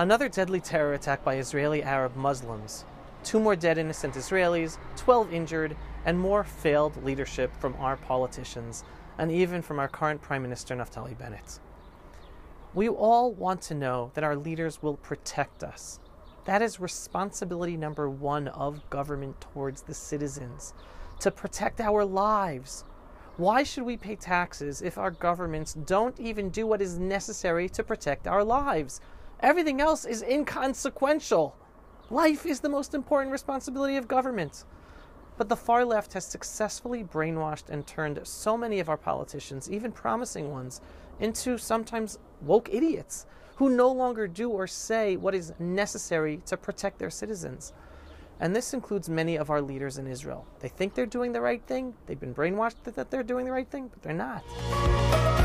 Another deadly terror attack by Israeli Arab Muslims. Two more dead innocent Israelis, 12 injured, and more failed leadership from our politicians, and even from our current Prime Minister Naftali Bennett. We all want to know that our leaders will protect us. That is responsibility number one of government towards the citizens to protect our lives. Why should we pay taxes if our governments don't even do what is necessary to protect our lives? Everything else is inconsequential. Life is the most important responsibility of government. But the far left has successfully brainwashed and turned so many of our politicians, even promising ones, into sometimes woke idiots who no longer do or say what is necessary to protect their citizens. And this includes many of our leaders in Israel. They think they're doing the right thing, they've been brainwashed that they're doing the right thing, but they're not.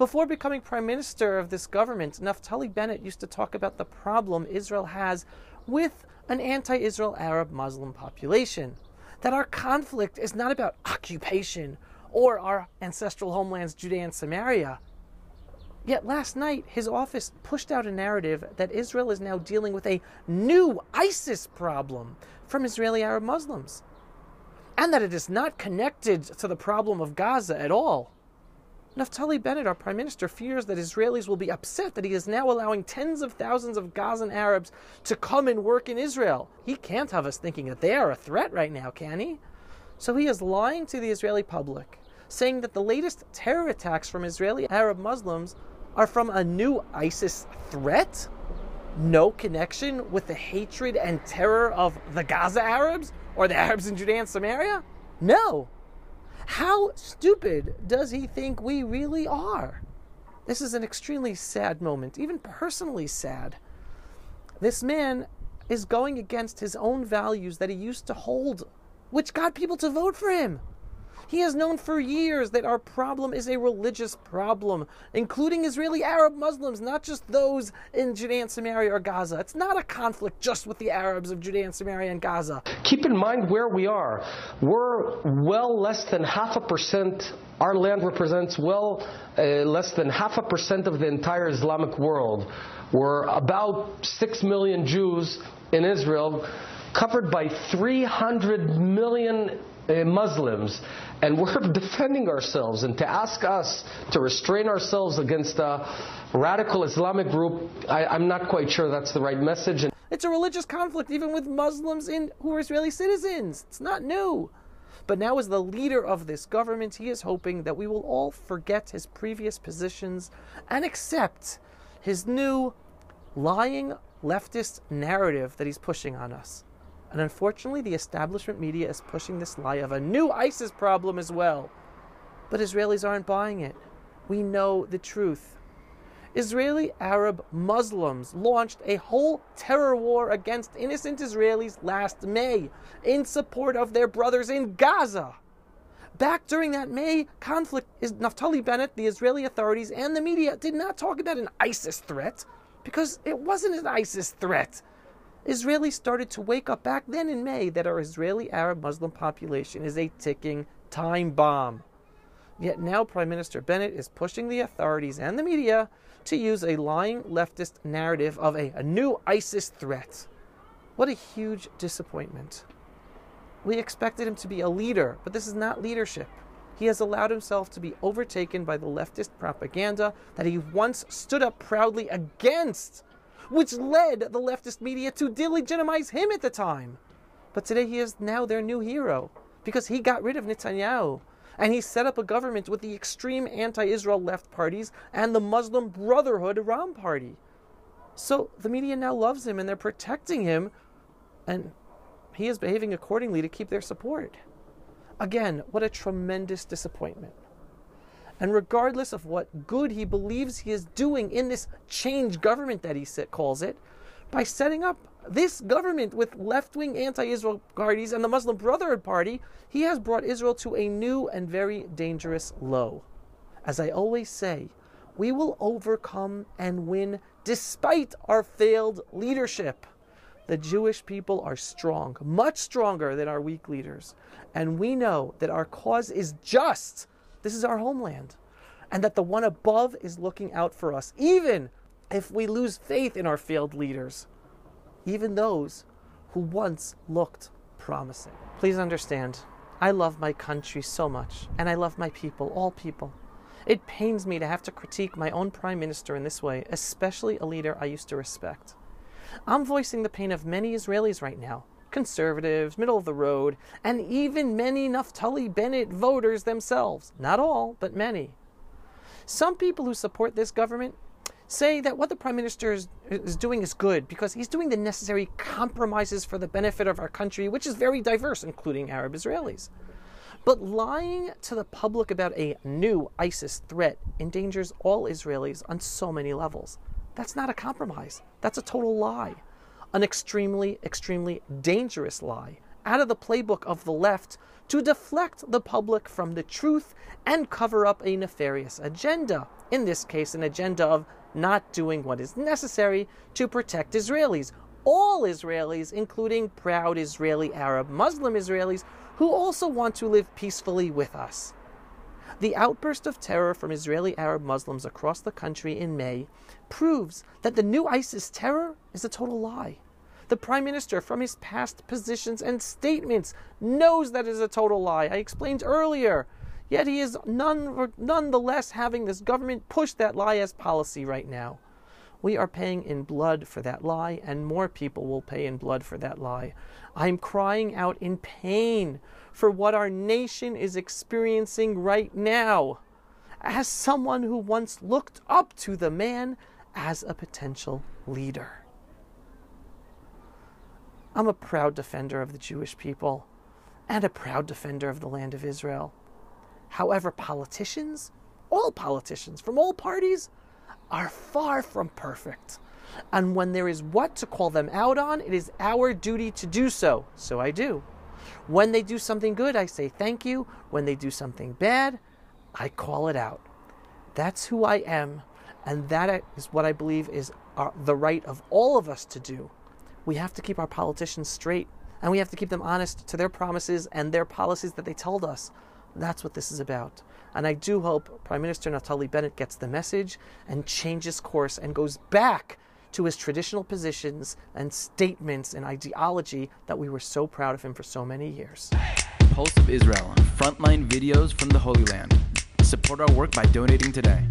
Before becoming prime minister of this government, Naftali Bennett used to talk about the problem Israel has with an anti Israel Arab Muslim population. That our conflict is not about occupation or our ancestral homelands, Judea and Samaria. Yet last night, his office pushed out a narrative that Israel is now dealing with a new ISIS problem from Israeli Arab Muslims, and that it is not connected to the problem of Gaza at all. Naftali Bennett, our prime minister, fears that Israelis will be upset that he is now allowing tens of thousands of Gazan Arabs to come and work in Israel. He can't have us thinking that they are a threat right now, can he? So he is lying to the Israeli public, saying that the latest terror attacks from Israeli Arab Muslims are from a new ISIS threat? No connection with the hatred and terror of the Gaza Arabs or the Arabs in Judea and Samaria? No. How stupid does he think we really are? This is an extremely sad moment, even personally sad. This man is going against his own values that he used to hold, which got people to vote for him. He has known for years that our problem is a religious problem, including Israeli Arab Muslims, not just those in Judea and Samaria or Gaza. It's not a conflict just with the Arabs of Judea and Samaria and Gaza. Keep in mind where we are. We're well less than half a percent our land represents well uh, less than half a percent of the entire Islamic world. We're about 6 million Jews in Israel, covered by 300 million uh, Muslims, and we're defending ourselves. And to ask us to restrain ourselves against a radical Islamic group, I, am not quite sure that's the right message. It's a religious conflict, even with Muslims in, who are Israeli citizens. It's not new. But now, as the leader of this government, he is hoping that we will all forget his previous positions and accept his new lying leftist narrative that he's pushing on us. And unfortunately, the establishment media is pushing this lie of a new ISIS problem as well. But Israelis aren't buying it. We know the truth. Israeli Arab Muslims launched a whole terror war against innocent Israelis last May in support of their brothers in Gaza. Back during that May conflict, Naftali Bennett, the Israeli authorities, and the media did not talk about an ISIS threat because it wasn't an ISIS threat. Israelis started to wake up back then in May that our Israeli Arab Muslim population is a ticking time bomb. Yet now Prime Minister Bennett is pushing the authorities and the media to use a lying leftist narrative of a, a new ISIS threat. What a huge disappointment. We expected him to be a leader, but this is not leadership. He has allowed himself to be overtaken by the leftist propaganda that he once stood up proudly against which led the leftist media to delegitimize him at the time. But today he is now their new hero because he got rid of Netanyahu and he set up a government with the extreme anti Israel left parties and the Muslim Brotherhood Iran party. So the media now loves him and they're protecting him, and he is behaving accordingly to keep their support. Again, what a tremendous disappointment. And regardless of what good he believes he is doing in this change government that he calls it, by setting up this government with left wing anti Israel parties and the Muslim Brotherhood Party, he has brought Israel to a new and very dangerous low. As I always say, we will overcome and win despite our failed leadership. The Jewish people are strong, much stronger than our weak leaders. And we know that our cause is just. This is our homeland. And that the one above is looking out for us, even if we lose faith in our failed leaders, even those who once looked promising. Please understand, I love my country so much, and I love my people, all people. It pains me to have to critique my own prime minister in this way, especially a leader I used to respect. I'm voicing the pain of many Israelis right now conservatives, middle of the road, and even many Naftali Bennett voters themselves. Not all, but many. Some people who support this government say that what the prime minister is, is, doing is good because he's doing the necessary compromises for the benefit of our country, which is very diverse, including Arab Israelis. But lying to the public about a new ISIS threat endangers all Israelis on so many levels. That's not a compromise, that's a total lie. An extremely, extremely dangerous lie out of the playbook of the left to deflect the public from the truth and cover up a nefarious agenda. In this case, an agenda of not doing what is necessary to protect Israelis. All Israelis, including proud Israeli Arab Muslim Israelis, who also want to live peacefully with us. The outburst of terror from Israeli Arab Muslims across the country in May proves that the new ISIS terror is a total lie. The Prime Minister, from his past positions and statements, knows that is a total lie. I explained earlier. Yet he is none, nonetheless having this government push that lie as policy right now. We are paying in blood for that lie, and more people will pay in blood for that lie. I'm crying out in pain for what our nation is experiencing right now. As someone who once looked up to the man as a potential leader, I'm a proud defender of the Jewish people and a proud defender of the land of Israel. However, politicians, all politicians from all parties, are far from perfect. And when there is what to call them out on, it is our duty to do so. So I do. When they do something good, I say thank you. When they do something bad, I call it out. That's who I am. And that is what I believe is our, the right of all of us to do. We have to keep our politicians straight and we have to keep them honest to their promises and their policies that they told us. That's what this is about. And I do hope Prime Minister Naftali Bennett gets the message and changes course and goes back to his traditional positions and statements and ideology that we were so proud of him for so many years. Pulse of Israel, frontline videos from the Holy Land. Support our work by donating today.